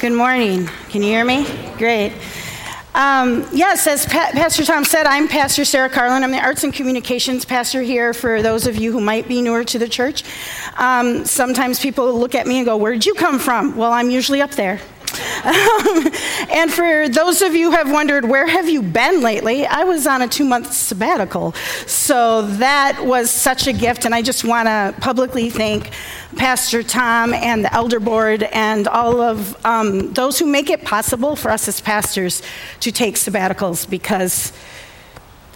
Good morning. Can you hear me? Great. Um, yes, as pa- Pastor Tom said, I'm Pastor Sarah Carlin. I'm the Arts and Communications pastor here for those of you who might be newer to the church. Um, sometimes people look at me and go, Where'd you come from? Well, I'm usually up there. and for those of you who have wondered, where have you been lately? I was on a two month sabbatical. So that was such a gift, and I just want to publicly thank Pastor Tom and the elder board and all of um, those who make it possible for us as pastors to take sabbaticals because.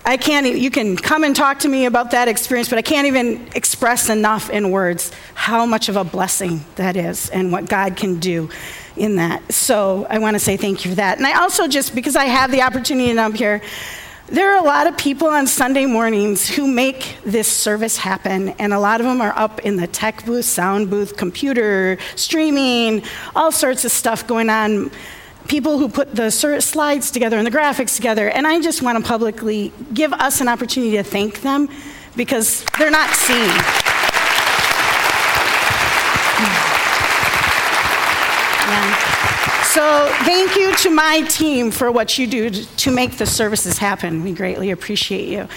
I can't, you can come and talk to me about that experience, but I can't even express enough in words how much of a blessing that is and what God can do in that. So I want to say thank you for that. And I also just, because I have the opportunity and I'm here, there are a lot of people on Sunday mornings who make this service happen, and a lot of them are up in the tech booth, sound booth, computer, streaming, all sorts of stuff going on. People who put the slides together and the graphics together, and I just want to publicly give us an opportunity to thank them because they're not seen. So, thank you to my team for what you do to make the services happen. We greatly appreciate you.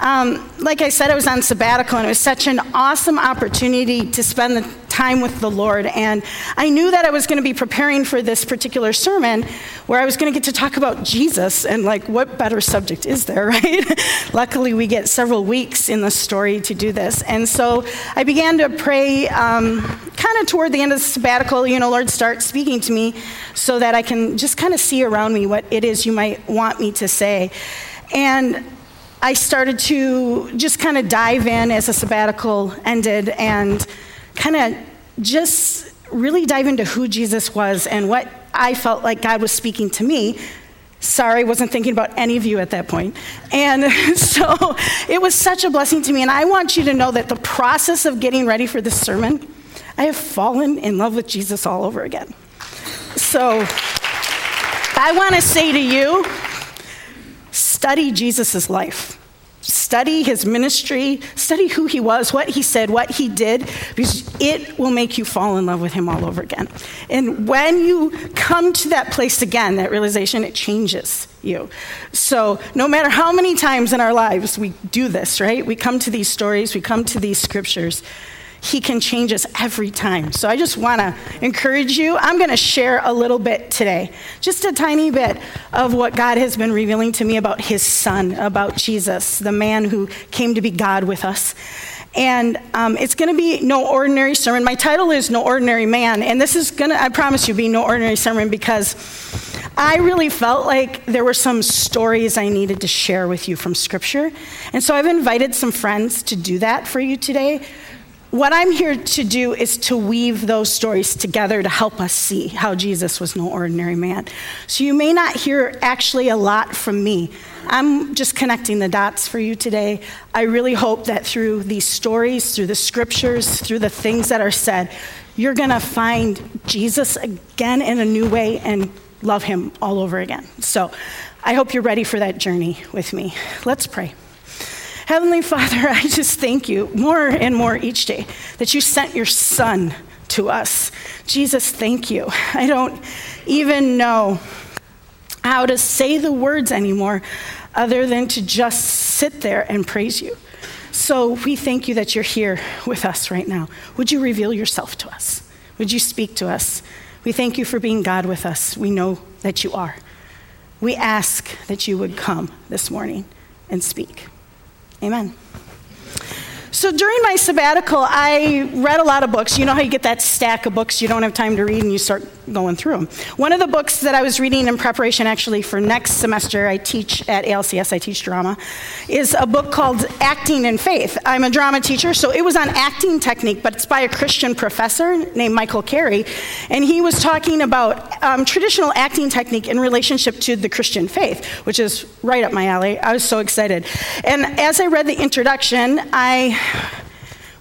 Um, like I said, I was on sabbatical, and it was such an awesome opportunity to spend the time with the Lord. And I knew that I was going to be preparing for this particular sermon where I was going to get to talk about Jesus. And, like, what better subject is there, right? Luckily, we get several weeks in the story to do this. And so I began to pray um, kind of toward the end of the sabbatical, you know, Lord, start speaking to me so that I can just kind of see around me what it is you might want me to say. And I started to just kind of dive in as a sabbatical ended and kind of just really dive into who Jesus was and what I felt like God was speaking to me. Sorry, wasn't thinking about any of you at that point. And so it was such a blessing to me. And I want you to know that the process of getting ready for this sermon, I have fallen in love with Jesus all over again. So I want to say to you, study Jesus' life. Study his ministry, study who he was, what he said, what he did, because it will make you fall in love with him all over again. And when you come to that place again, that realization, it changes you. So, no matter how many times in our lives we do this, right? We come to these stories, we come to these scriptures he can change us every time. So I just want to encourage you. I'm going to share a little bit today, just a tiny bit of what God has been revealing to me about his son, about Jesus, the man who came to be God with us. And um, it's going to be no ordinary sermon. My title is No Ordinary Man. And this is going to, I promise you, be no ordinary sermon because I really felt like there were some stories I needed to share with you from Scripture. And so I've invited some friends to do that for you today what I'm here to do is to weave those stories together to help us see how Jesus was no ordinary man. So you may not hear actually a lot from me. I'm just connecting the dots for you today. I really hope that through these stories, through the scriptures, through the things that are said, you're going to find Jesus again in a new way and love him all over again. So I hope you're ready for that journey with me. Let's pray. Heavenly Father, I just thank you more and more each day that you sent your Son to us. Jesus, thank you. I don't even know how to say the words anymore other than to just sit there and praise you. So we thank you that you're here with us right now. Would you reveal yourself to us? Would you speak to us? We thank you for being God with us. We know that you are. We ask that you would come this morning and speak. Amen. So during my sabbatical, I read a lot of books. You know how you get that stack of books you don't have time to read and you start going through them. One of the books that I was reading in preparation actually for next semester, I teach at ALCS, I teach drama, is a book called Acting in Faith. I'm a drama teacher, so it was on acting technique, but it's by a Christian professor named Michael Carey. And he was talking about um, traditional acting technique in relationship to the Christian faith, which is right up my alley. I was so excited. And as I read the introduction, I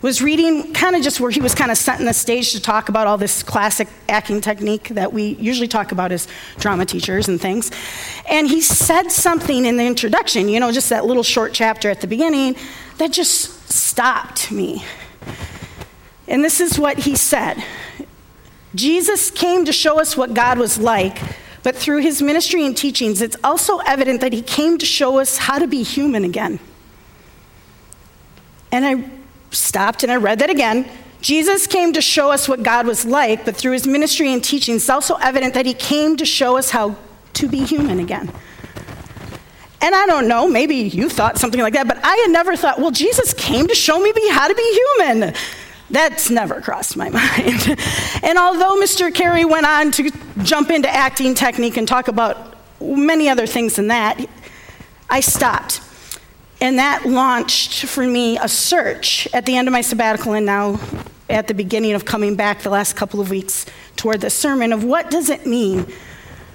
was reading kind of just where he was kind of setting the stage to talk about all this classic acting technique that we usually talk about as drama teachers and things. And he said something in the introduction, you know, just that little short chapter at the beginning, that just stopped me. And this is what he said Jesus came to show us what God was like, but through his ministry and teachings, it's also evident that he came to show us how to be human again. And I stopped and I read that again. Jesus came to show us what God was like, but through his ministry and teachings, it's also evident that he came to show us how to be human again. And I don't know, maybe you thought something like that, but I had never thought, well, Jesus came to show me how to be human. That's never crossed my mind. and although Mr. Carey went on to jump into acting technique and talk about many other things than that, I stopped. And that launched for me a search at the end of my sabbatical and now at the beginning of coming back the last couple of weeks toward the sermon of what does it mean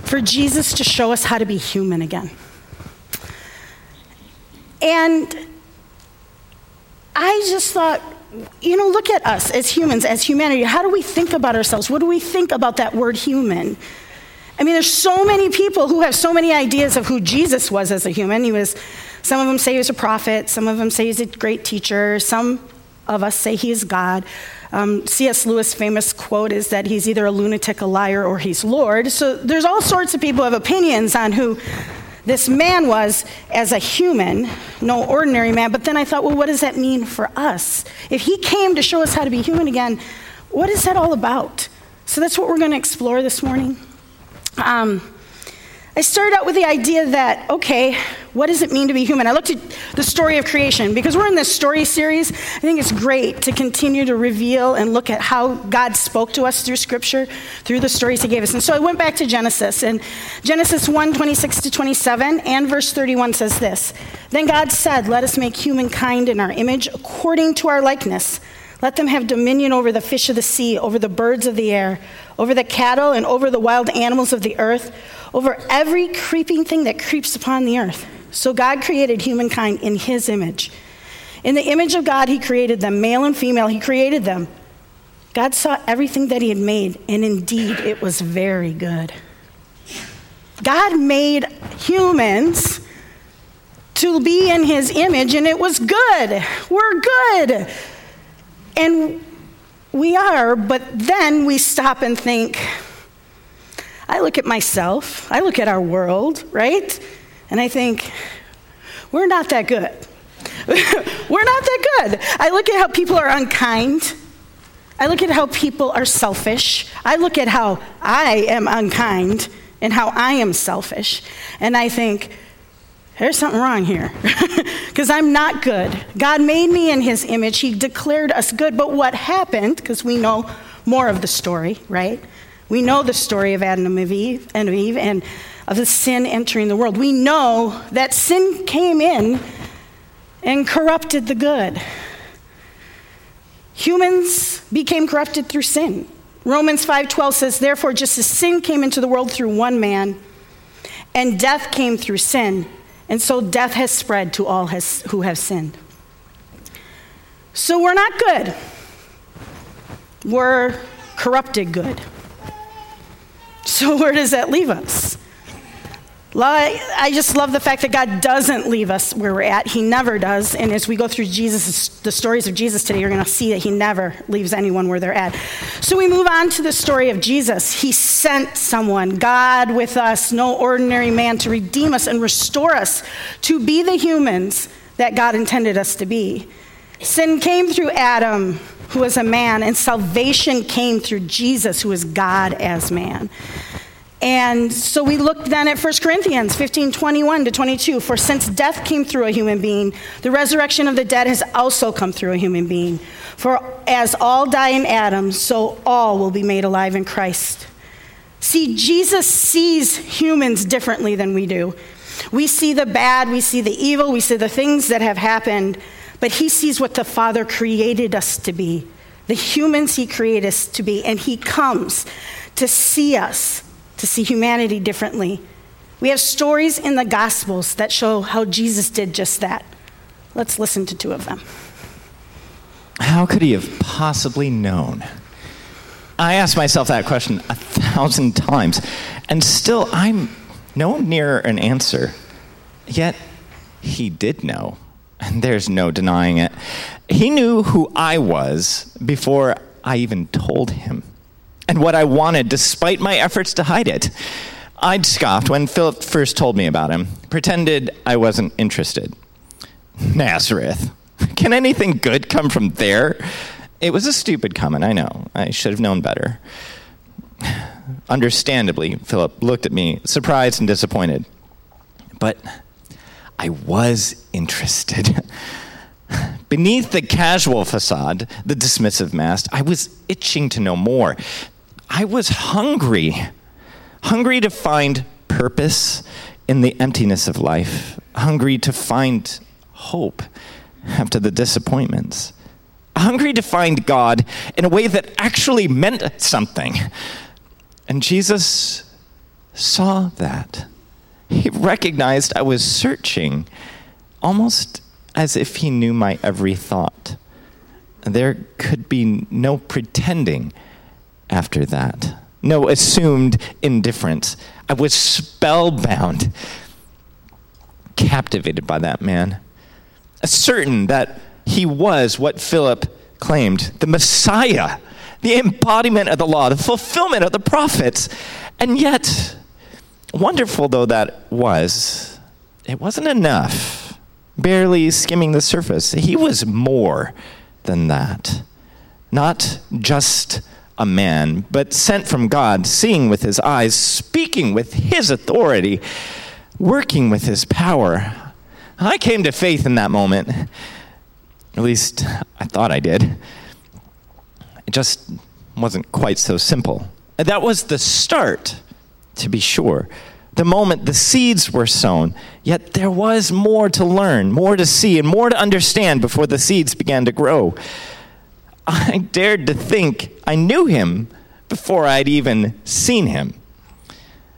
for Jesus to show us how to be human again? And I just thought, you know, look at us as humans, as humanity. How do we think about ourselves? What do we think about that word human? I mean, there's so many people who have so many ideas of who Jesus was as a human. He was, some of them say he was a prophet, some of them say he's a great teacher, some of us say he is God. Um, C.S. Lewis' famous quote is that he's either a lunatic, a liar, or he's Lord. So there's all sorts of people who have opinions on who this man was as a human, no ordinary man. But then I thought, well, what does that mean for us? If he came to show us how to be human again, what is that all about? So that's what we're going to explore this morning. Um, I started out with the idea that, okay, what does it mean to be human? I looked at the story of creation because we're in this story series. I think it's great to continue to reveal and look at how God spoke to us through Scripture, through the stories He gave us. And so I went back to Genesis, and Genesis 1 26 to 27 and verse 31 says this Then God said, Let us make humankind in our image according to our likeness. Let them have dominion over the fish of the sea, over the birds of the air, over the cattle, and over the wild animals of the earth over every creeping thing that creeps upon the earth. So God created humankind in his image. In the image of God, he created them, male and female, he created them. God saw everything that he had made, and indeed it was very good. God made humans to be in his image, and it was good. We're good. And we are, but then we stop and think, I look at myself, I look at our world, right? And I think, we're not that good. we're not that good. I look at how people are unkind. I look at how people are selfish. I look at how I am unkind and how I am selfish. And I think, there's something wrong here because I'm not good. God made me in his image, he declared us good. But what happened, because we know more of the story, right? We know the story of Adam and Eve, and Eve and of the sin entering the world. We know that sin came in and corrupted the good. Humans became corrupted through sin. Romans 5:12 says, "Therefore just as sin came into the world through one man, and death came through sin, and so death has spread to all has, who have sinned." So we're not good. We're corrupted good. So, where does that leave us? I just love the fact that God doesn't leave us where we're at. He never does. And as we go through Jesus, the stories of Jesus today, you're going to see that He never leaves anyone where they're at. So we move on to the story of Jesus. He sent someone, God with us, no ordinary man, to redeem us and restore us to be the humans that God intended us to be. Sin came through Adam, who was a man, and salvation came through Jesus, who is God as man. And so we look then at 1 Corinthians 15 21 to 22. For since death came through a human being, the resurrection of the dead has also come through a human being. For as all die in Adam, so all will be made alive in Christ. See, Jesus sees humans differently than we do. We see the bad, we see the evil, we see the things that have happened, but he sees what the Father created us to be, the humans he created us to be, and he comes to see us, to see humanity differently. We have stories in the Gospels that show how Jesus did just that. Let's listen to two of them. How could he have possibly known? I asked myself that question a thousand times, and still I'm no nearer an answer. Yet, he did know and there's no denying it. He knew who I was before I even told him. And what I wanted despite my efforts to hide it. I'd scoffed when Philip first told me about him, pretended I wasn't interested. Nazareth. Can anything good come from there? It was a stupid comment, I know. I should have known better. Understandably, Philip looked at me, surprised and disappointed. But I was interested. Beneath the casual facade, the dismissive mask, I was itching to know more. I was hungry. Hungry to find purpose in the emptiness of life. Hungry to find hope after the disappointments. Hungry to find God in a way that actually meant something. And Jesus saw that. He recognized I was searching, almost as if he knew my every thought. There could be no pretending after that, no assumed indifference. I was spellbound, captivated by that man, certain that he was what Philip claimed the Messiah, the embodiment of the law, the fulfillment of the prophets. And yet, wonderful though that was, it wasn't enough, barely skimming the surface. He was more than that. Not just a man, but sent from God, seeing with his eyes, speaking with his authority, working with his power. I came to faith in that moment. At least I thought I did. It just wasn't quite so simple. That was the start, to be sure. The moment the seeds were sown, yet there was more to learn, more to see, and more to understand before the seeds began to grow. I dared to think I knew him before I'd even seen him.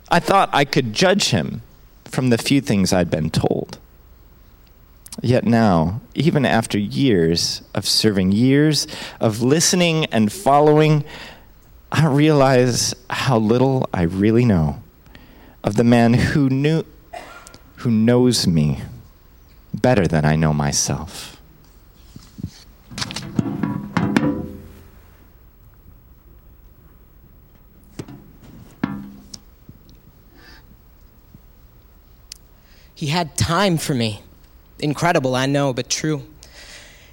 I thought I could judge him from the few things I'd been told. Yet now, even after years of serving, years of listening and following, I realize how little I really know of the man who knew who knows me better than I know myself. He had time for me. Incredible, I know, but true.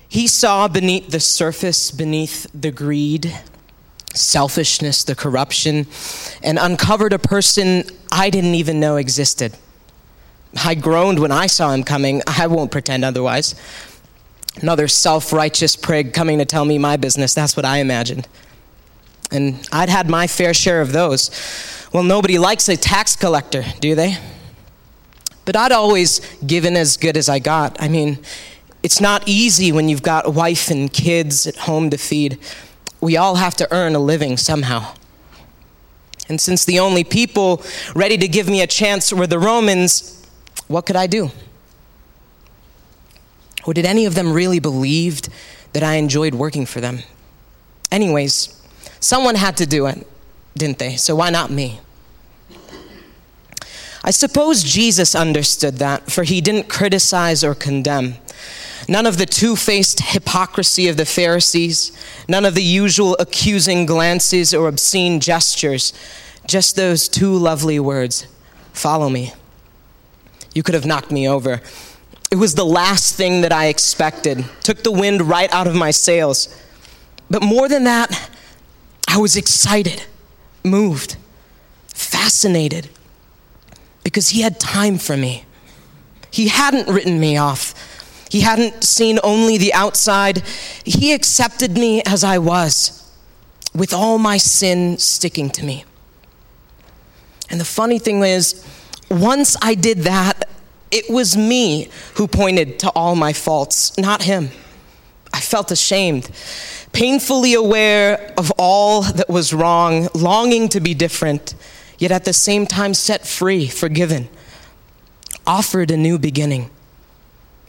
He saw beneath the surface, beneath the greed, selfishness, the corruption, and uncovered a person I didn't even know existed. I groaned when I saw him coming. I won't pretend otherwise. Another self righteous prig coming to tell me my business. That's what I imagined. And I'd had my fair share of those. Well, nobody likes a tax collector, do they? But I'd always given as good as I got. I mean, it's not easy when you've got a wife and kids at home to feed. We all have to earn a living somehow. And since the only people ready to give me a chance were the Romans, what could I do? Or did any of them really believe that I enjoyed working for them? Anyways, someone had to do it, didn't they? So why not me? I suppose Jesus understood that, for he didn't criticize or condemn. None of the two faced hypocrisy of the Pharisees, none of the usual accusing glances or obscene gestures, just those two lovely words follow me. You could have knocked me over. It was the last thing that I expected, took the wind right out of my sails. But more than that, I was excited, moved, fascinated because he had time for me. He hadn't written me off. He hadn't seen only the outside. He accepted me as I was, with all my sin sticking to me. And the funny thing is, once I did that, it was me who pointed to all my faults, not him. I felt ashamed, painfully aware of all that was wrong, longing to be different yet at the same time set free, forgiven, offered a new beginning.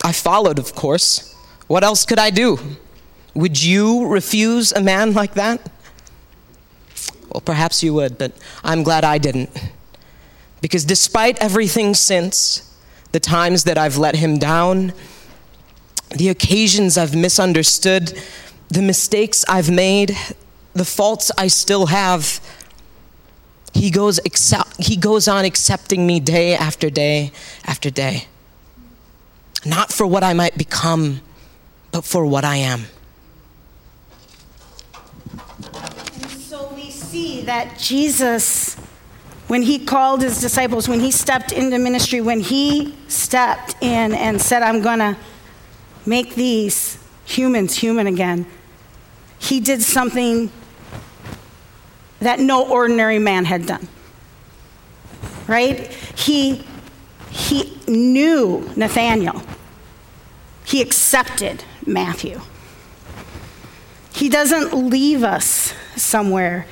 I followed, of course. What else could I do? Would you refuse a man like that? Well, perhaps you would, but I'm glad I didn't. Because despite everything since, the times that I've let him down, the occasions I've misunderstood, the mistakes I've made, the faults I still have, he goes, accept, he goes on accepting me day after day after day. Not for what I might become, but for what I am. And so we see that Jesus, when he called his disciples, when he stepped into ministry, when he stepped in and said, I'm going to make these humans human again, he did something that no ordinary man had done. Right? He, he knew Nathaniel, he accepted Matthew. He doesn't leave us somewhere.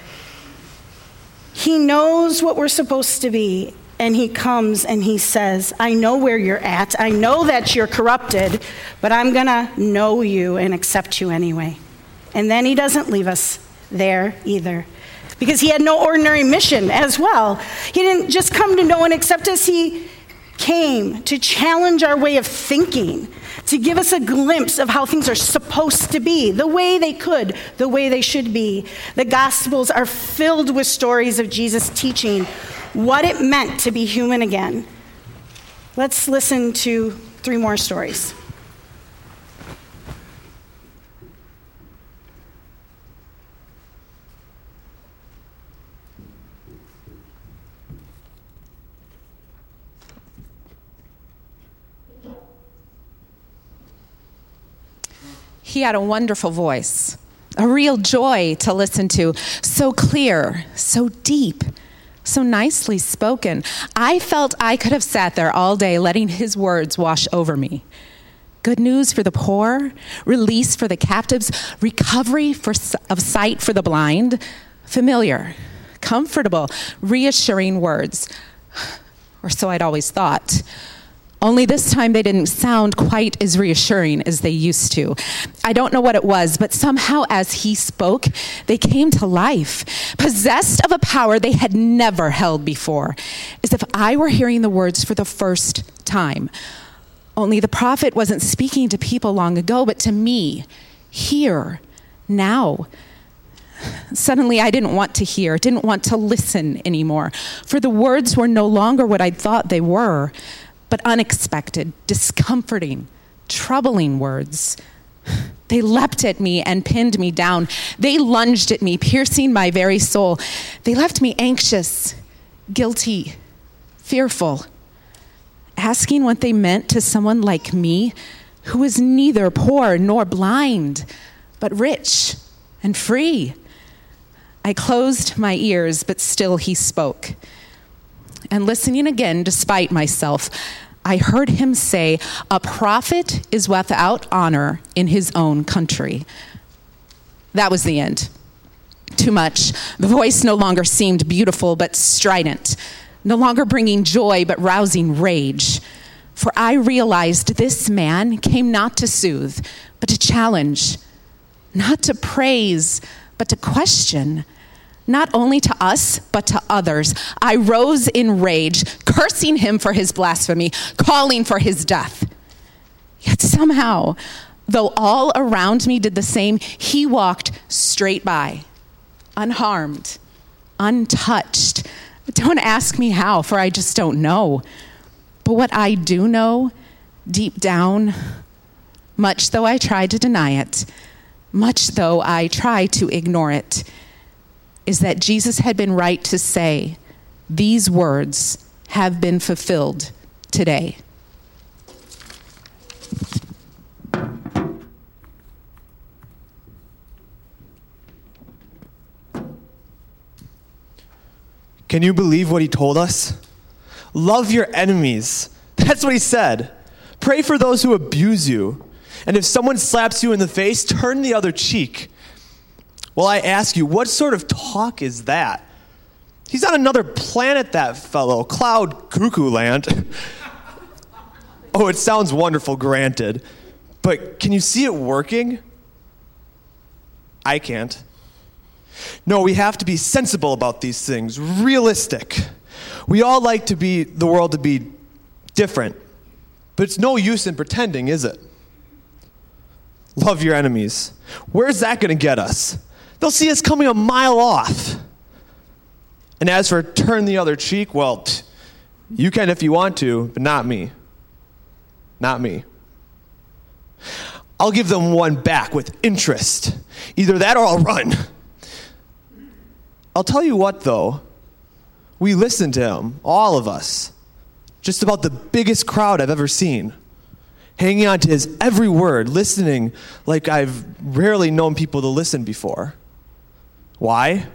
He knows what we're supposed to be, and he comes and he says, I know where you're at. I know that you're corrupted, but I'm going to know you and accept you anyway. And then he doesn't leave us there either. Because he had no ordinary mission as well. He didn't just come to know and accept us, he came to challenge our way of thinking, to give us a glimpse of how things are supposed to be, the way they could, the way they should be. The Gospels are filled with stories of Jesus teaching what it meant to be human again. Let's listen to three more stories. He had a wonderful voice, a real joy to listen to, so clear, so deep, so nicely spoken. I felt I could have sat there all day letting his words wash over me. Good news for the poor, release for the captives, recovery for, of sight for the blind, familiar, comfortable, reassuring words. Or so I'd always thought. Only this time they didn't sound quite as reassuring as they used to. I don't know what it was, but somehow as he spoke, they came to life, possessed of a power they had never held before, as if I were hearing the words for the first time. Only the prophet wasn't speaking to people long ago, but to me, here, now. Suddenly, I didn't want to hear, didn't want to listen anymore, for the words were no longer what I'd thought they were but unexpected, discomforting, troubling words. They leapt at me and pinned me down. They lunged at me, piercing my very soul. They left me anxious, guilty, fearful, asking what they meant to someone like me who was neither poor nor blind, but rich and free. I closed my ears, but still he spoke. And listening again, despite myself, I heard him say, A prophet is without honor in his own country. That was the end. Too much. The voice no longer seemed beautiful, but strident, no longer bringing joy, but rousing rage. For I realized this man came not to soothe, but to challenge, not to praise, but to question not only to us, but to others. I rose in rage, cursing him for his blasphemy, calling for his death. Yet somehow, though all around me did the same, he walked straight by, unharmed, untouched. Don't ask me how, for I just don't know. But what I do know, deep down, much though I try to deny it, much though I try to ignore it, is that Jesus had been right to say, These words have been fulfilled today. Can you believe what he told us? Love your enemies. That's what he said. Pray for those who abuse you. And if someone slaps you in the face, turn the other cheek. Well, I ask you, what sort of talk is that? He's on another planet, that fellow, cloud cuckoo land. oh, it sounds wonderful, granted. But can you see it working? I can't. No, we have to be sensible about these things, realistic. We all like to be the world to be different, but it's no use in pretending, is it? Love your enemies. Where's that going to get us? They'll see us coming a mile off. And as for turn the other cheek, well, you can if you want to, but not me. Not me. I'll give them one back with interest. Either that or I'll run. I'll tell you what, though. We listened to him, all of us. Just about the biggest crowd I've ever seen. Hanging on to his every word, listening like I've rarely known people to listen before. Why?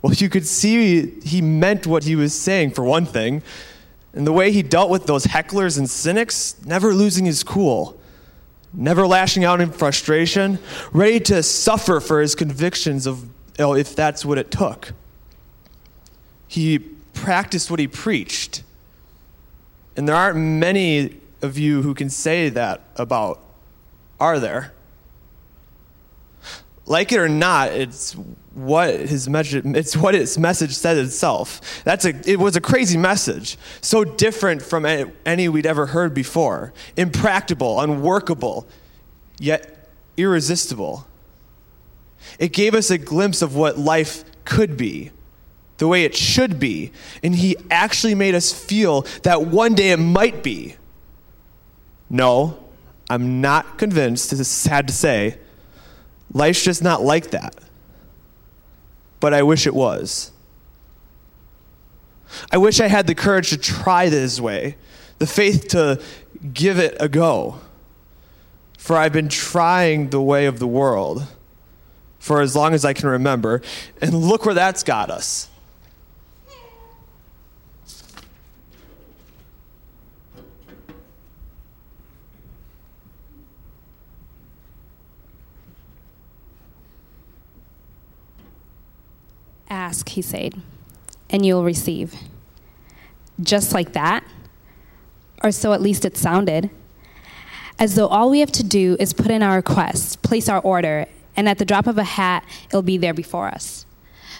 Well, you could see he meant what he was saying, for one thing. And the way he dealt with those hecklers and cynics, never losing his cool, never lashing out in frustration, ready to suffer for his convictions of you know, if that's what it took. He practiced what he preached. And there aren't many of you who can say that about, are there? Like it or not, it's what his message, it's what his message said itself. That's a, it was a crazy message, so different from any we'd ever heard before. Impractical, unworkable, yet irresistible. It gave us a glimpse of what life could be, the way it should be, and he actually made us feel that one day it might be. No, I'm not convinced, it's sad to say Life's just not like that. But I wish it was. I wish I had the courage to try this way, the faith to give it a go. For I've been trying the way of the world for as long as I can remember, and look where that's got us. Ask, he said, and you'll receive. Just like that, or so at least it sounded, as though all we have to do is put in our request, place our order, and at the drop of a hat, it'll be there before us,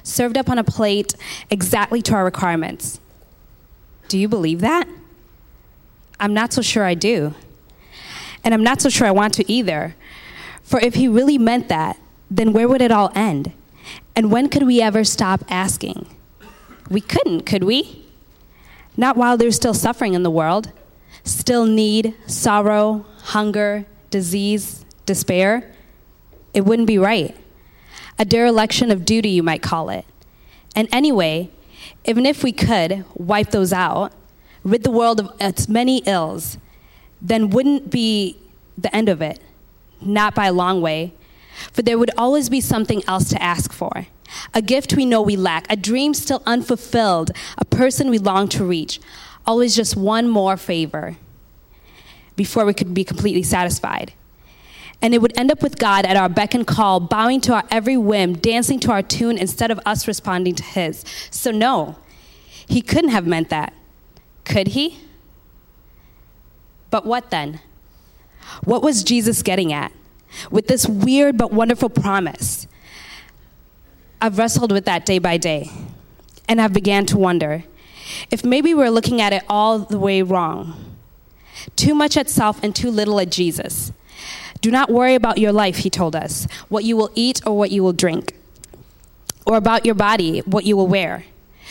served up on a plate exactly to our requirements. Do you believe that? I'm not so sure I do. And I'm not so sure I want to either. For if he really meant that, then where would it all end? And when could we ever stop asking? We couldn't, could we? Not while there's still suffering in the world, still need, sorrow, hunger, disease, despair. It wouldn't be right. A dereliction of duty, you might call it. And anyway, even if we could wipe those out, rid the world of its many ills, then wouldn't be the end of it. Not by a long way, for there would always be something else to ask for. A gift we know we lack, a dream still unfulfilled, a person we long to reach. Always just one more favor before we could be completely satisfied. And it would end up with God at our beck and call, bowing to our every whim, dancing to our tune instead of us responding to His. So, no, He couldn't have meant that. Could He? But what then? What was Jesus getting at? With this weird but wonderful promise. I've wrestled with that day by day, and I've began to wonder if maybe we're looking at it all the way wrong. Too much at self and too little at Jesus. Do not worry about your life, he told us, what you will eat or what you will drink, or about your body, what you will wear.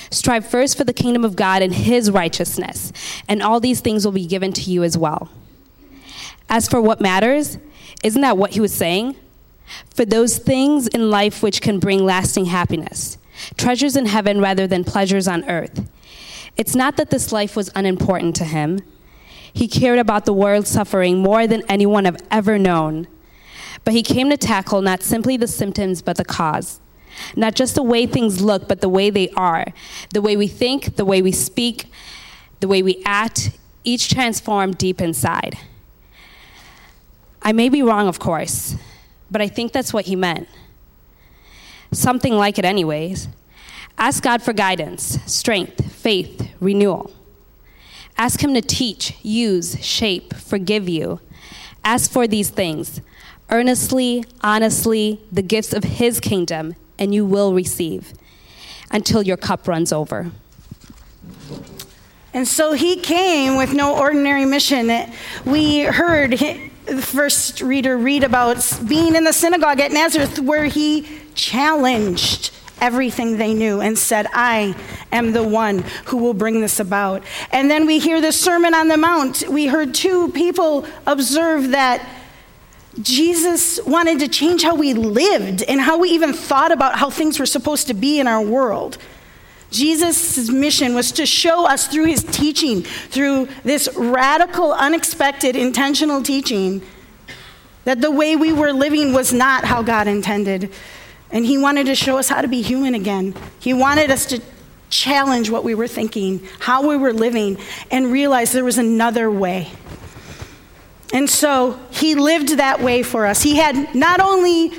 Strive first for the kingdom of God and his righteousness, and all these things will be given to you as well. As for what matters, isn't that what he was saying? For those things in life which can bring lasting happiness, treasures in heaven rather than pleasures on earth. It's not that this life was unimportant to him. He cared about the world's suffering more than anyone I've ever known. But he came to tackle not simply the symptoms, but the cause. Not just the way things look, but the way they are. The way we think, the way we speak, the way we act, each transformed deep inside. I may be wrong, of course, but I think that's what he meant. Something like it, anyways. Ask God for guidance, strength, faith, renewal. Ask Him to teach, use, shape, forgive you. Ask for these things earnestly, honestly, the gifts of His kingdom, and you will receive until your cup runs over. And so he came with no ordinary mission. We heard the first reader read about being in the synagogue at Nazareth where he challenged everything they knew and said, I am the one who will bring this about. And then we hear the Sermon on the Mount. We heard two people observe that Jesus wanted to change how we lived and how we even thought about how things were supposed to be in our world. Jesus' mission was to show us through his teaching, through this radical, unexpected, intentional teaching, that the way we were living was not how God intended. And he wanted to show us how to be human again. He wanted us to challenge what we were thinking, how we were living, and realize there was another way. And so he lived that way for us. He had not only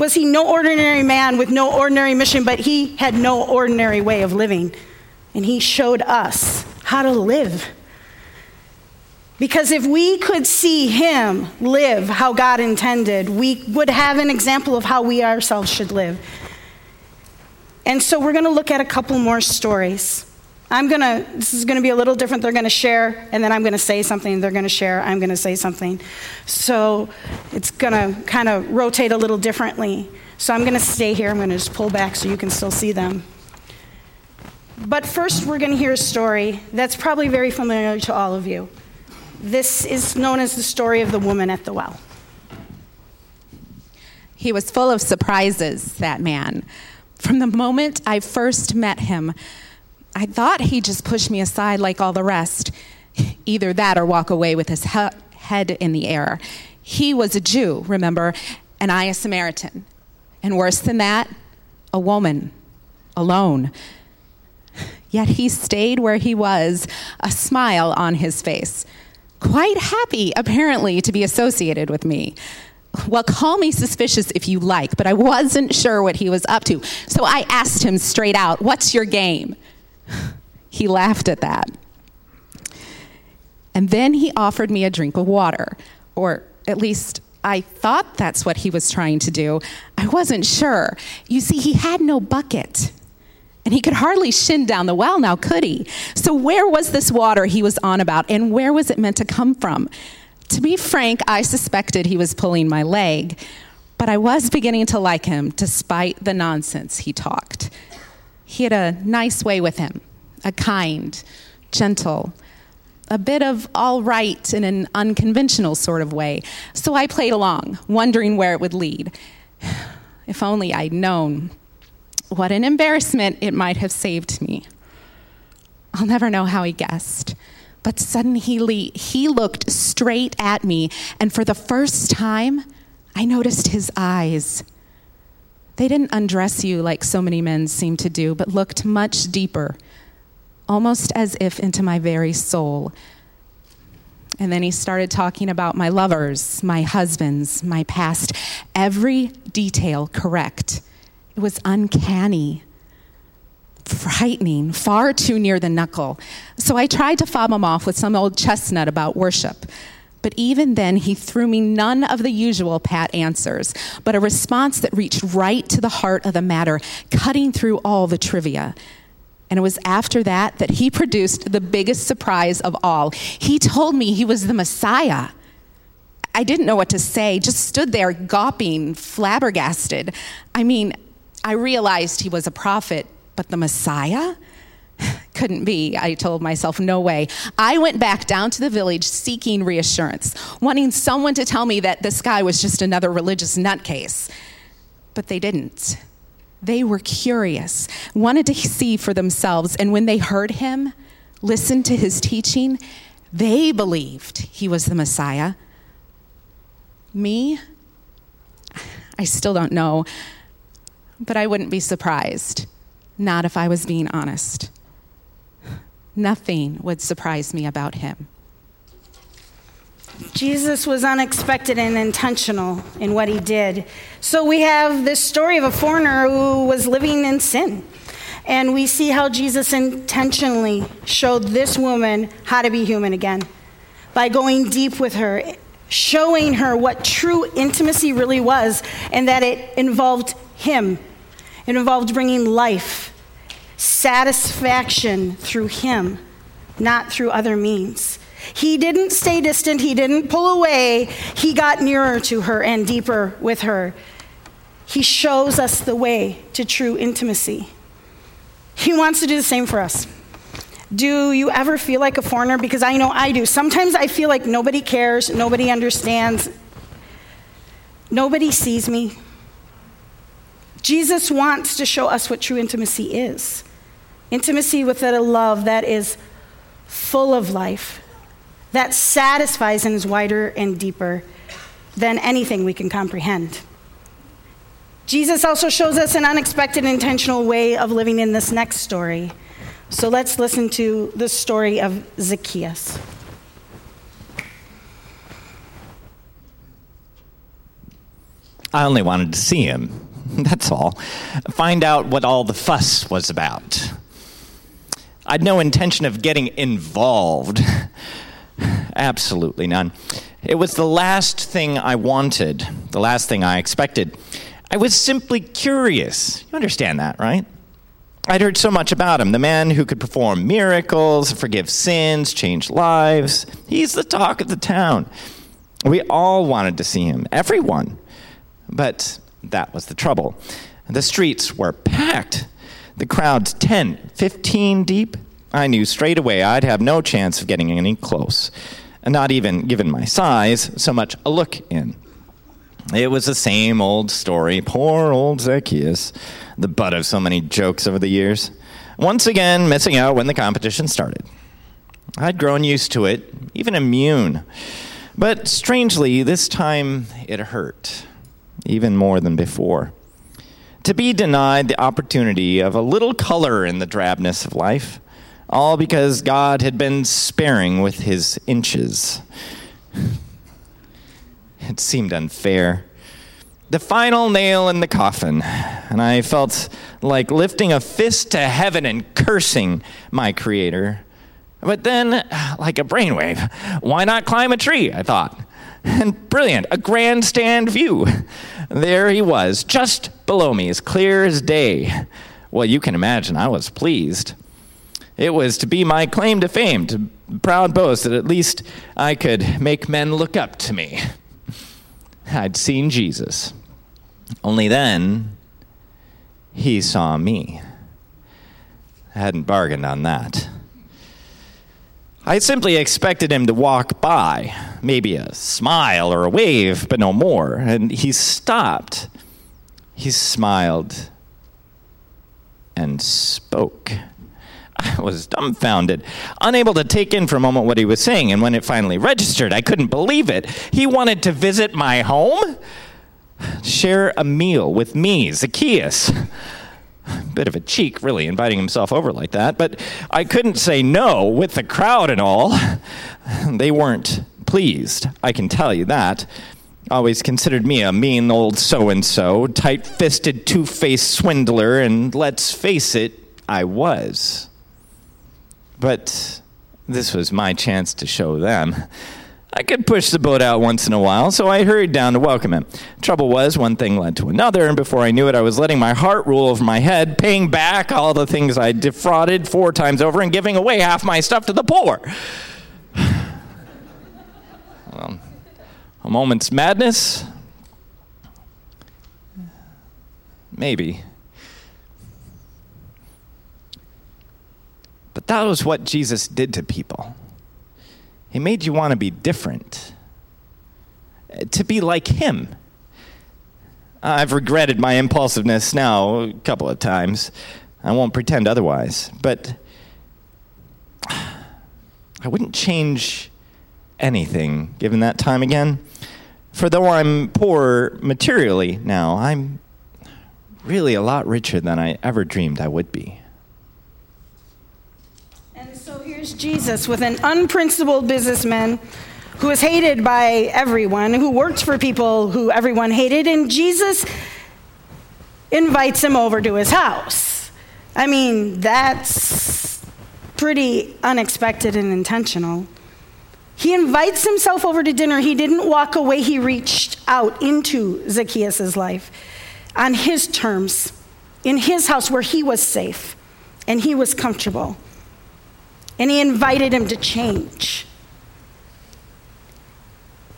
was he no ordinary man with no ordinary mission, but he had no ordinary way of living. And he showed us how to live. Because if we could see him live how God intended, we would have an example of how we ourselves should live. And so we're going to look at a couple more stories. I'm going to, this is going to be a little different. They're going to share, and then I'm going to say something. They're going to share, I'm going to say something. So it's going to kind of rotate a little differently. So I'm going to stay here. I'm going to just pull back so you can still see them. But first, we're going to hear a story that's probably very familiar to all of you. This is known as the story of the woman at the well. He was full of surprises, that man. From the moment I first met him, I thought he'd just push me aside like all the rest. Either that or walk away with his he- head in the air. He was a Jew, remember, and I a Samaritan. And worse than that, a woman, alone. Yet he stayed where he was, a smile on his face. Quite happy, apparently, to be associated with me. Well, call me suspicious if you like, but I wasn't sure what he was up to. So I asked him straight out, What's your game? He laughed at that. And then he offered me a drink of water, or at least I thought that's what he was trying to do. I wasn't sure. You see, he had no bucket. And he could hardly shin down the well now, could he? So, where was this water he was on about, and where was it meant to come from? To be frank, I suspected he was pulling my leg, but I was beginning to like him despite the nonsense he talked. He had a nice way with him, a kind, gentle, a bit of all right in an unconventional sort of way. So I played along, wondering where it would lead. If only I'd known. What an embarrassment it might have saved me. I'll never know how he guessed. But suddenly he, he looked straight at me, and for the first time, I noticed his eyes. They didn't undress you like so many men seem to do, but looked much deeper, almost as if into my very soul. And then he started talking about my lovers, my husbands, my past, every detail correct. It was uncanny, frightening, far too near the knuckle. So I tried to fob him off with some old chestnut about worship. But even then, he threw me none of the usual pat answers, but a response that reached right to the heart of the matter, cutting through all the trivia. And it was after that that he produced the biggest surprise of all. He told me he was the Messiah. I didn't know what to say, just stood there gawping, flabbergasted. I mean, I realized he was a prophet, but the Messiah? Couldn't be, I told myself, no way. I went back down to the village seeking reassurance, wanting someone to tell me that this guy was just another religious nutcase. But they didn't. They were curious, wanted to see for themselves, and when they heard him, listened to his teaching, they believed he was the Messiah. Me? I still don't know, but I wouldn't be surprised. Not if I was being honest. Nothing would surprise me about him. Jesus was unexpected and intentional in what he did. So we have this story of a foreigner who was living in sin. And we see how Jesus intentionally showed this woman how to be human again by going deep with her, showing her what true intimacy really was, and that it involved him. It involved bringing life, satisfaction through him, not through other means. He didn't stay distant, he didn't pull away. He got nearer to her and deeper with her. He shows us the way to true intimacy. He wants to do the same for us. Do you ever feel like a foreigner? Because I know I do. Sometimes I feel like nobody cares, nobody understands, nobody sees me. Jesus wants to show us what true intimacy is intimacy with a love that is full of life, that satisfies and is wider and deeper than anything we can comprehend. Jesus also shows us an unexpected, intentional way of living in this next story. So let's listen to the story of Zacchaeus. I only wanted to see him. That's all. Find out what all the fuss was about. I'd no intention of getting involved. Absolutely none. It was the last thing I wanted, the last thing I expected. I was simply curious. You understand that, right? I'd heard so much about him the man who could perform miracles, forgive sins, change lives. He's the talk of the town. We all wanted to see him, everyone. But that was the trouble. The streets were packed, the crowds 10, 15 deep. I knew straight away I'd have no chance of getting any close, not even, given my size, so much a look in. It was the same old story. Poor old Zacchaeus, the butt of so many jokes over the years. Once again, missing out when the competition started. I'd grown used to it, even immune. But strangely, this time it hurt, even more than before. To be denied the opportunity of a little color in the drabness of life, all because God had been sparing with his inches. It seemed unfair. The final nail in the coffin, and I felt like lifting a fist to heaven and cursing my Creator. But then, like a brainwave, why not climb a tree? I thought. And brilliant, a grandstand view. There he was, just below me, as clear as day. Well, you can imagine I was pleased. It was to be my claim to fame, to proud boast that at least I could make men look up to me. I'd seen Jesus. Only then, he saw me. I hadn't bargained on that. I simply expected him to walk by, maybe a smile or a wave, but no more. And he stopped. He smiled and spoke. I was dumbfounded, unable to take in for a moment what he was saying, and when it finally registered, I couldn't believe it. He wanted to visit my home, share a meal with me, Zacchaeus. Bit of a cheek, really, inviting himself over like that, but I couldn't say no with the crowd and all. They weren't pleased, I can tell you that. Always considered me a mean old so and so, tight fisted, two faced swindler, and let's face it, I was. But this was my chance to show them. I could push the boat out once in a while, so I hurried down to welcome him. Trouble was, one thing led to another, and before I knew it, I was letting my heart rule over my head, paying back all the things I defrauded four times over, and giving away half my stuff to the poor. well, a moment's madness? Maybe. But that was what Jesus did to people. He made you want to be different, to be like Him. I've regretted my impulsiveness now a couple of times. I won't pretend otherwise. But I wouldn't change anything given that time again. For though I'm poor materially now, I'm really a lot richer than I ever dreamed I would be. And so here's Jesus with an unprincipled businessman who was hated by everyone, who worked for people who everyone hated, and Jesus invites him over to his house. I mean, that's pretty unexpected and intentional. He invites himself over to dinner. He didn't walk away, he reached out into Zacchaeus' life on his terms, in his house where he was safe and he was comfortable. And he invited him to change.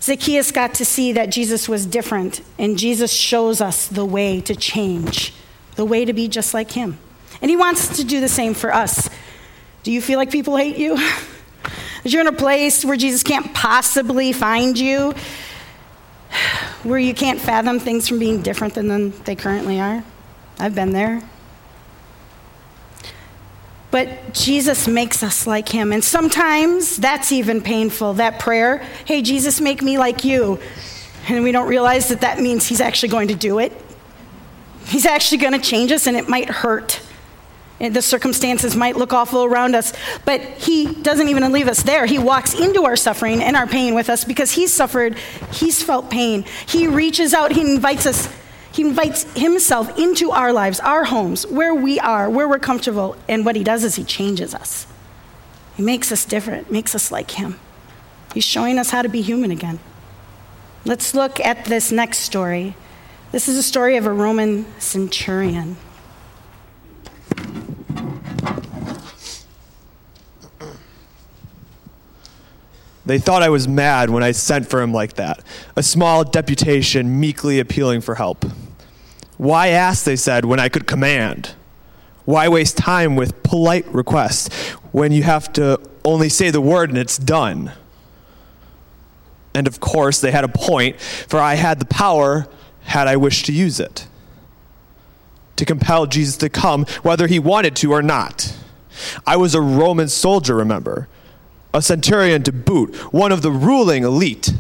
Zacchaeus got to see that Jesus was different, and Jesus shows us the way to change, the way to be just like him. And he wants to do the same for us. Do you feel like people hate you? Is you're in a place where Jesus can't possibly find you, where you can't fathom things from being different than they currently are? I've been there. But Jesus makes us like him. And sometimes that's even painful, that prayer, hey, Jesus, make me like you. And we don't realize that that means he's actually going to do it. He's actually going to change us, and it might hurt. And the circumstances might look awful around us, but he doesn't even leave us there. He walks into our suffering and our pain with us because he's suffered, he's felt pain. He reaches out, he invites us he invites himself into our lives, our homes, where we are, where we're comfortable, and what he does is he changes us. He makes us different, makes us like him. He's showing us how to be human again. Let's look at this next story. This is a story of a Roman centurion. They thought I was mad when I sent for him like that, a small deputation meekly appealing for help. Why ask, they said, when I could command? Why waste time with polite requests when you have to only say the word and it's done? And of course, they had a point, for I had the power had I wished to use it to compel Jesus to come, whether he wanted to or not. I was a Roman soldier, remember a centurion to boot, one of the ruling elite,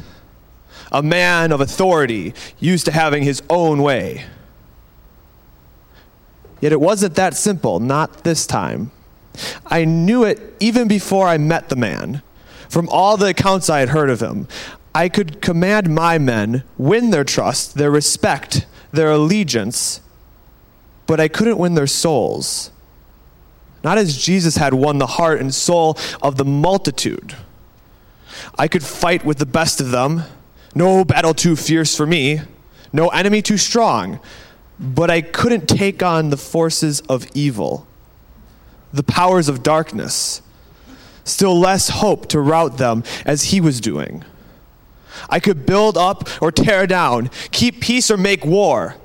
a man of authority, used to having his own way. Yet it wasn't that simple, not this time. I knew it even before I met the man. From all the accounts I had heard of him, I could command my men, win their trust, their respect, their allegiance, but I couldn't win their souls not as Jesus had won the heart and soul of the multitude. I could fight with the best of them, no battle too fierce for me, no enemy too strong, but I couldn't take on the forces of evil, the powers of darkness, still less hope to rout them as he was doing. I could build up or tear down, keep peace or make war,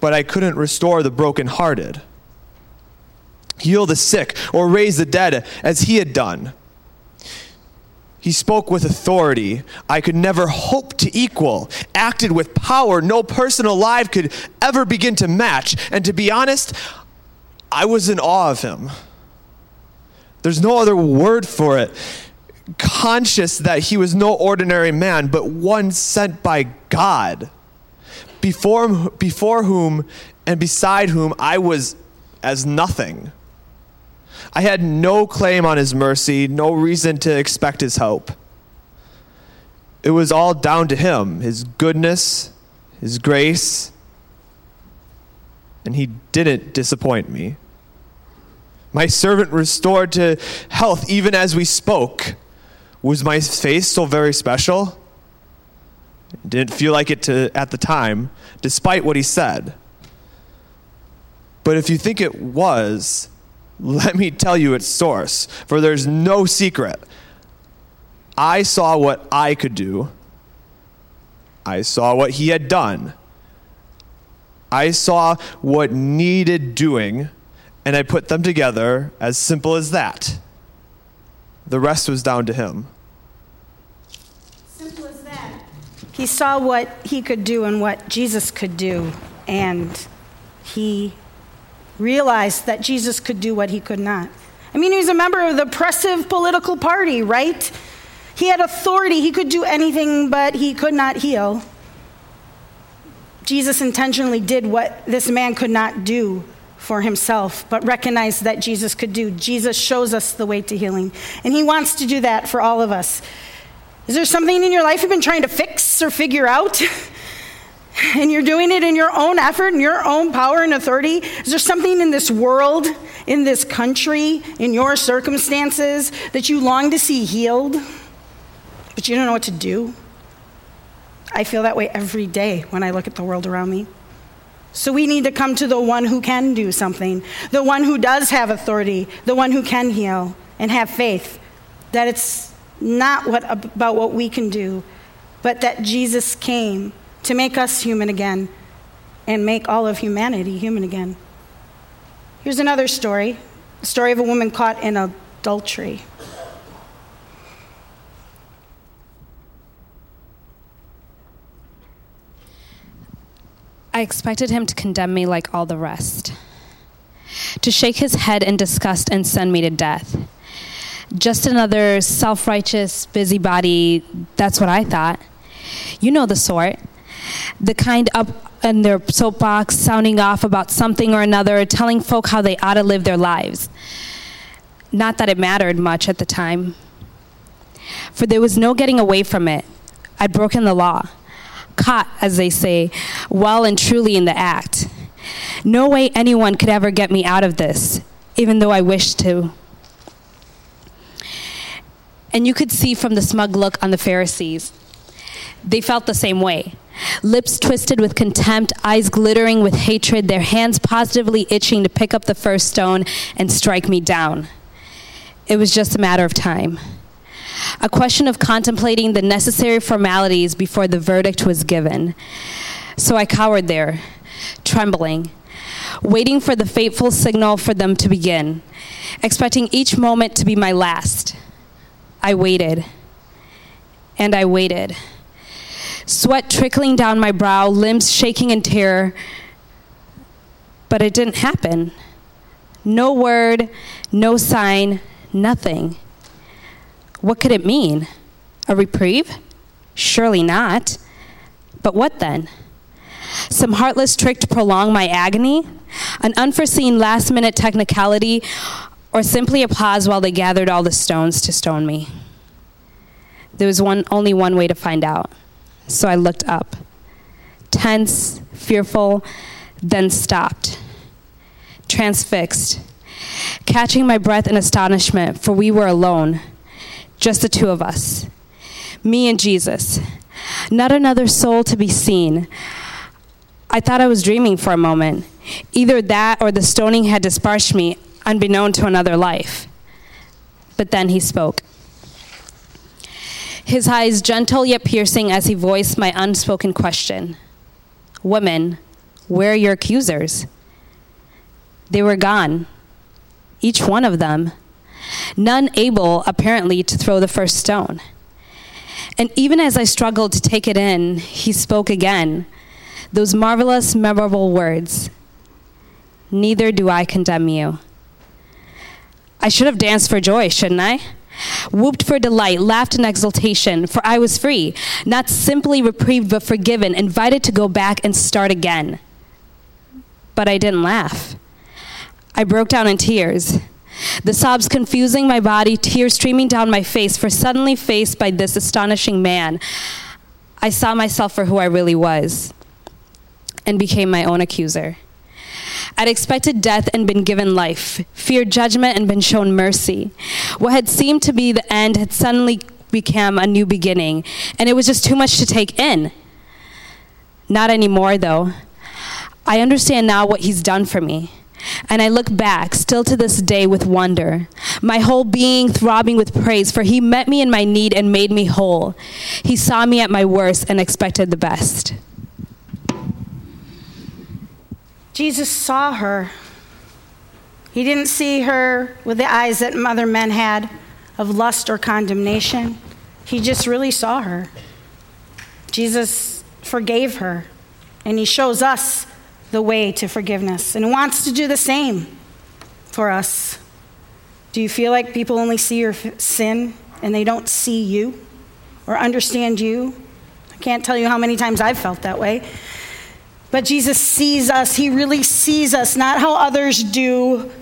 but I couldn't restore the brokenhearted heal the sick, or raise the dead as he had done. He spoke with authority I could never hope to equal, acted with power no person alive could ever begin to match. And to be honest, I was in awe of him. There's no other word for it. Conscious that he was no ordinary man, but one sent by God, before, before whom and beside whom I was as nothing. I had no claim on his mercy, no reason to expect his hope. It was all down to him, his goodness, his grace, and he didn't disappoint me. My servant restored to health even as we spoke. Was my face so very special? Didn't feel like it to, at the time, despite what he said. But if you think it was, let me tell you its source, for there's no secret. I saw what I could do. I saw what he had done. I saw what needed doing, and I put them together as simple as that. The rest was down to him. Simple as that. He saw what he could do and what Jesus could do, and he realized that Jesus could do what he could not. I mean, he was a member of the oppressive political party, right? He had authority. He could do anything, but he could not heal. Jesus intentionally did what this man could not do for himself, but recognized that Jesus could do. Jesus shows us the way to healing, and he wants to do that for all of us. Is there something in your life you've been trying to fix or figure out? and you're doing it in your own effort and your own power and authority? Is there something in this world, in this country, in your circumstances that you long to see healed, but you don't know what to do? I feel that way every day when I look at the world around me. So we need to come to the one who can do something, the one who does have authority, the one who can heal, and have faith that it's not what, about what we can do, but that Jesus came to make us human again and make all of humanity human again. Here's another story the story of a woman caught in adultery. I expected him to condemn me like all the rest, to shake his head in disgust and send me to death. Just another self righteous busybody, that's what I thought. You know the sort. The kind up in their soapbox, sounding off about something or another, telling folk how they ought to live their lives. Not that it mattered much at the time, for there was no getting away from it. I'd broken the law caught, as they say, well and truly in the act. No way anyone could ever get me out of this, even though I wished to. And you could see from the smug look on the Pharisees, they felt the same way. Lips twisted with contempt, eyes glittering with hatred, their hands positively itching to pick up the first stone and strike me down. It was just a matter of time a question of contemplating the necessary formalities before the verdict was given. So I cowered there, trembling, waiting for the fateful signal for them to begin, expecting each moment to be my last. I waited, and I waited. Sweat trickling down my brow, limbs shaking in terror, but it didn't happen. No word, no sign, nothing. What could it mean? A reprieve? Surely not. But what then? Some heartless trick to prolong my agony? An unforeseen last minute technicality? Or simply a pause while they gathered all the stones to stone me? There was one, only one way to find out. So I looked up, tense, fearful, then stopped, transfixed, catching my breath in astonishment, for we were alone just the two of us, me and Jesus, not another soul to be seen. I thought I was dreaming for a moment. Either that or the stoning had dispersed me, unbeknown to another life. But then he spoke. His eyes gentle yet piercing as he voiced my unspoken question Women, where are your accusers? They were gone, each one of them none able, apparently, to throw the first stone. And even as I struggled to take it in, he spoke again those marvelous, memorable words Neither do I condemn you. I should have danced for joy, shouldn't I? Whooped for delight, laughed in exultation, for I was free, not simply reprieved but forgiven, invited to go back and start again. But I didn't laugh. I broke down in tears. The sobs confusing my body, tears streaming down my face, for suddenly faced by this astonishing man, I saw myself for who I really was and became my own accuser. I'd expected death and been given life, feared judgment and been shown mercy. What had seemed to be the end had suddenly become a new beginning, and it was just too much to take in. Not anymore, though. I understand now what he's done for me. And I look back, still to this day, with wonder, my whole being throbbing with praise, for he met me in my need and made me whole. He saw me at my worst and expected the best. Jesus saw her. He didn't see her with the eyes that other men had of lust or condemnation. He just really saw her. Jesus forgave her, and he shows us the way to forgiveness and wants to do the same for us. Do you feel like people only see your sin and they don't see you or understand you? I can't tell you how many times I've felt that way. But Jesus sees us. He really sees us, not how others do.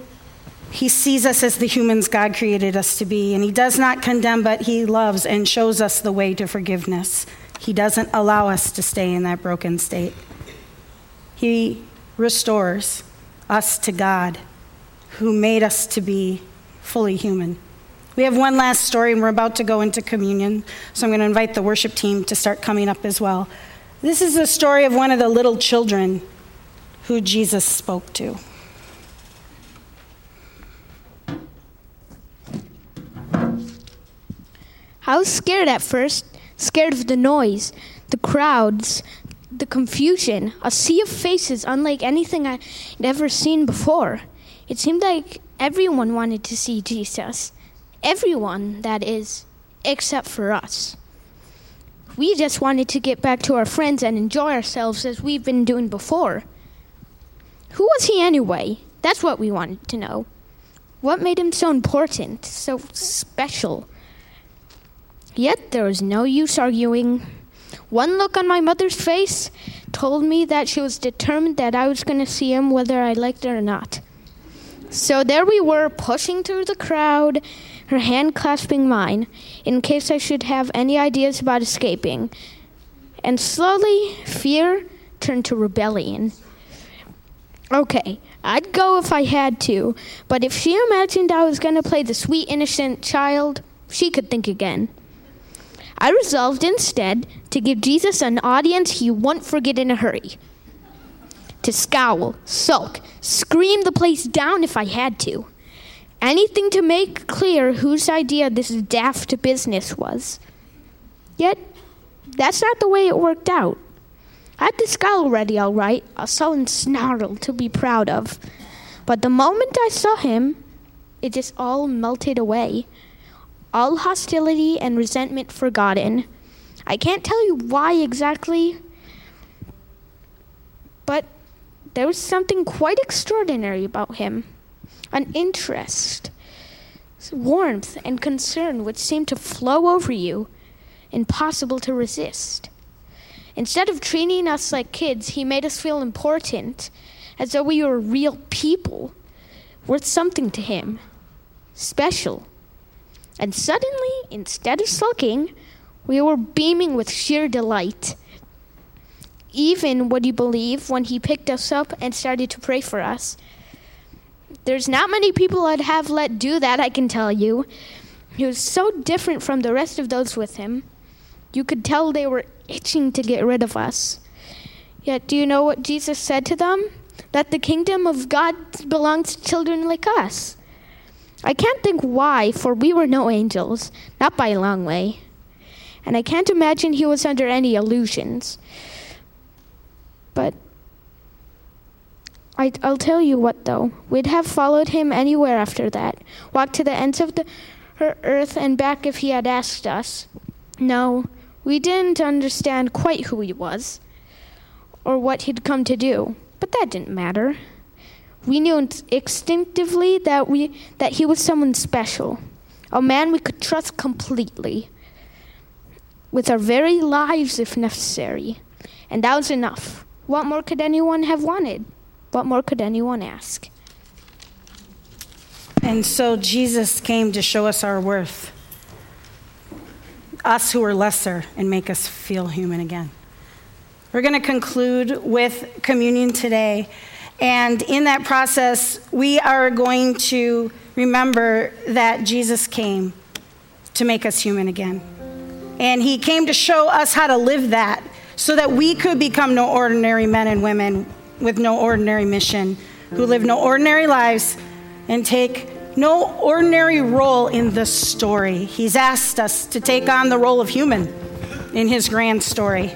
He sees us as the humans God created us to be. And He does not condemn, but He loves and shows us the way to forgiveness. He doesn't allow us to stay in that broken state. He restores us to God, who made us to be fully human. We have one last story, and we're about to go into communion, so I'm going to invite the worship team to start coming up as well. This is the story of one of the little children who Jesus spoke to. I was scared at first, scared of the noise, the crowds, the confusion, a sea of faces unlike anything I'd ever seen before. It seemed like everyone wanted to see Jesus. Everyone, that is, except for us. We just wanted to get back to our friends and enjoy ourselves as we've been doing before. Who was he anyway? That's what we wanted to know. What made him so important, so special? Yet there was no use arguing. One look on my mother's face told me that she was determined that I was going to see him whether I liked it or not. So there we were, pushing through the crowd, her hand clasping mine, in case I should have any ideas about escaping. And slowly, fear turned to rebellion. Okay, I'd go if I had to, but if she imagined I was going to play the sweet, innocent child, she could think again. I resolved instead to give Jesus an audience he won't forget in a hurry. To scowl, sulk, scream the place down if I had to. Anything to make clear whose idea this daft business was. Yet, that's not the way it worked out. I had the scowl ready, all right, a sullen snarl to be proud of. But the moment I saw him, it just all melted away all hostility and resentment forgotten. I can't tell you why exactly, but there was something quite extraordinary about him an interest, warmth, and concern which seemed to flow over you, impossible to resist. Instead of treating us like kids, he made us feel important, as though we were real people, worth something to him, special. And suddenly, instead of sulking, we were beaming with sheer delight. Even, would you believe, when he picked us up and started to pray for us. There's not many people I'd have let do that, I can tell you. He was so different from the rest of those with him. You could tell they were itching to get rid of us. Yet, do you know what Jesus said to them? That the kingdom of God belongs to children like us. I can't think why, for we were no angels, not by a long way. And I can't imagine he was under any illusions. But I, will tell you what, though. We'd have followed him anywhere after that, walked to the ends of the earth and back if he had asked us. No, we didn't understand quite who he was or what he'd come to do, but that didn't matter. We knew instinctively that, we, that he was someone special, a man we could trust completely, with our very lives if necessary. And that was enough. What more could anyone have wanted? What more could anyone ask? And so Jesus came to show us our worth, us who are lesser, and make us feel human again. We're going to conclude with communion today. And in that process, we are going to remember that Jesus came to make us human again. And he came to show us how to live that so that we could become no ordinary men and women with no ordinary mission, who live no ordinary lives and take no ordinary role in the story. He's asked us to take on the role of human in his grand story.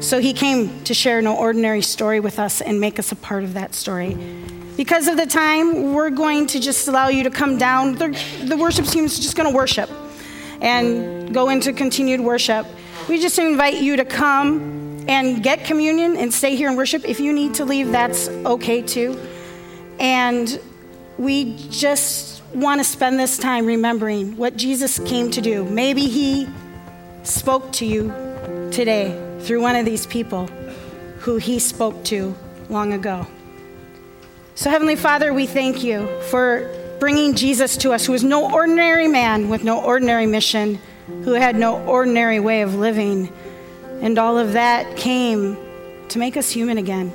So he came to share no ordinary story with us and make us a part of that story. Because of the time, we're going to just allow you to come down. The, the worship team is just going to worship and go into continued worship. We just invite you to come and get communion and stay here and worship. If you need to leave, that's okay too. And we just want to spend this time remembering what Jesus came to do. Maybe he spoke to you today through one of these people who he spoke to long ago. So, Heavenly Father, we thank you for bringing Jesus to us, who is no ordinary man with no ordinary mission, who had no ordinary way of living. And all of that came to make us human again.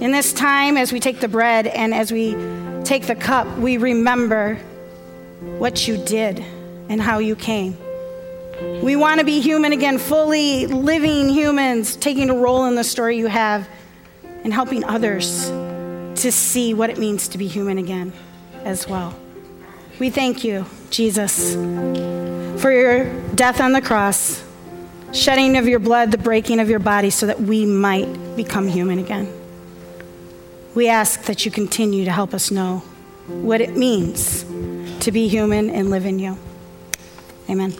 In this time, as we take the bread and as we take the cup, we remember what you did and how you came. We want to be human again, fully living humans, taking a role in the story you have and helping others to see what it means to be human again as well. We thank you, Jesus, for your death on the cross, shedding of your blood, the breaking of your body, so that we might become human again. We ask that you continue to help us know what it means to be human and live in you. Amen.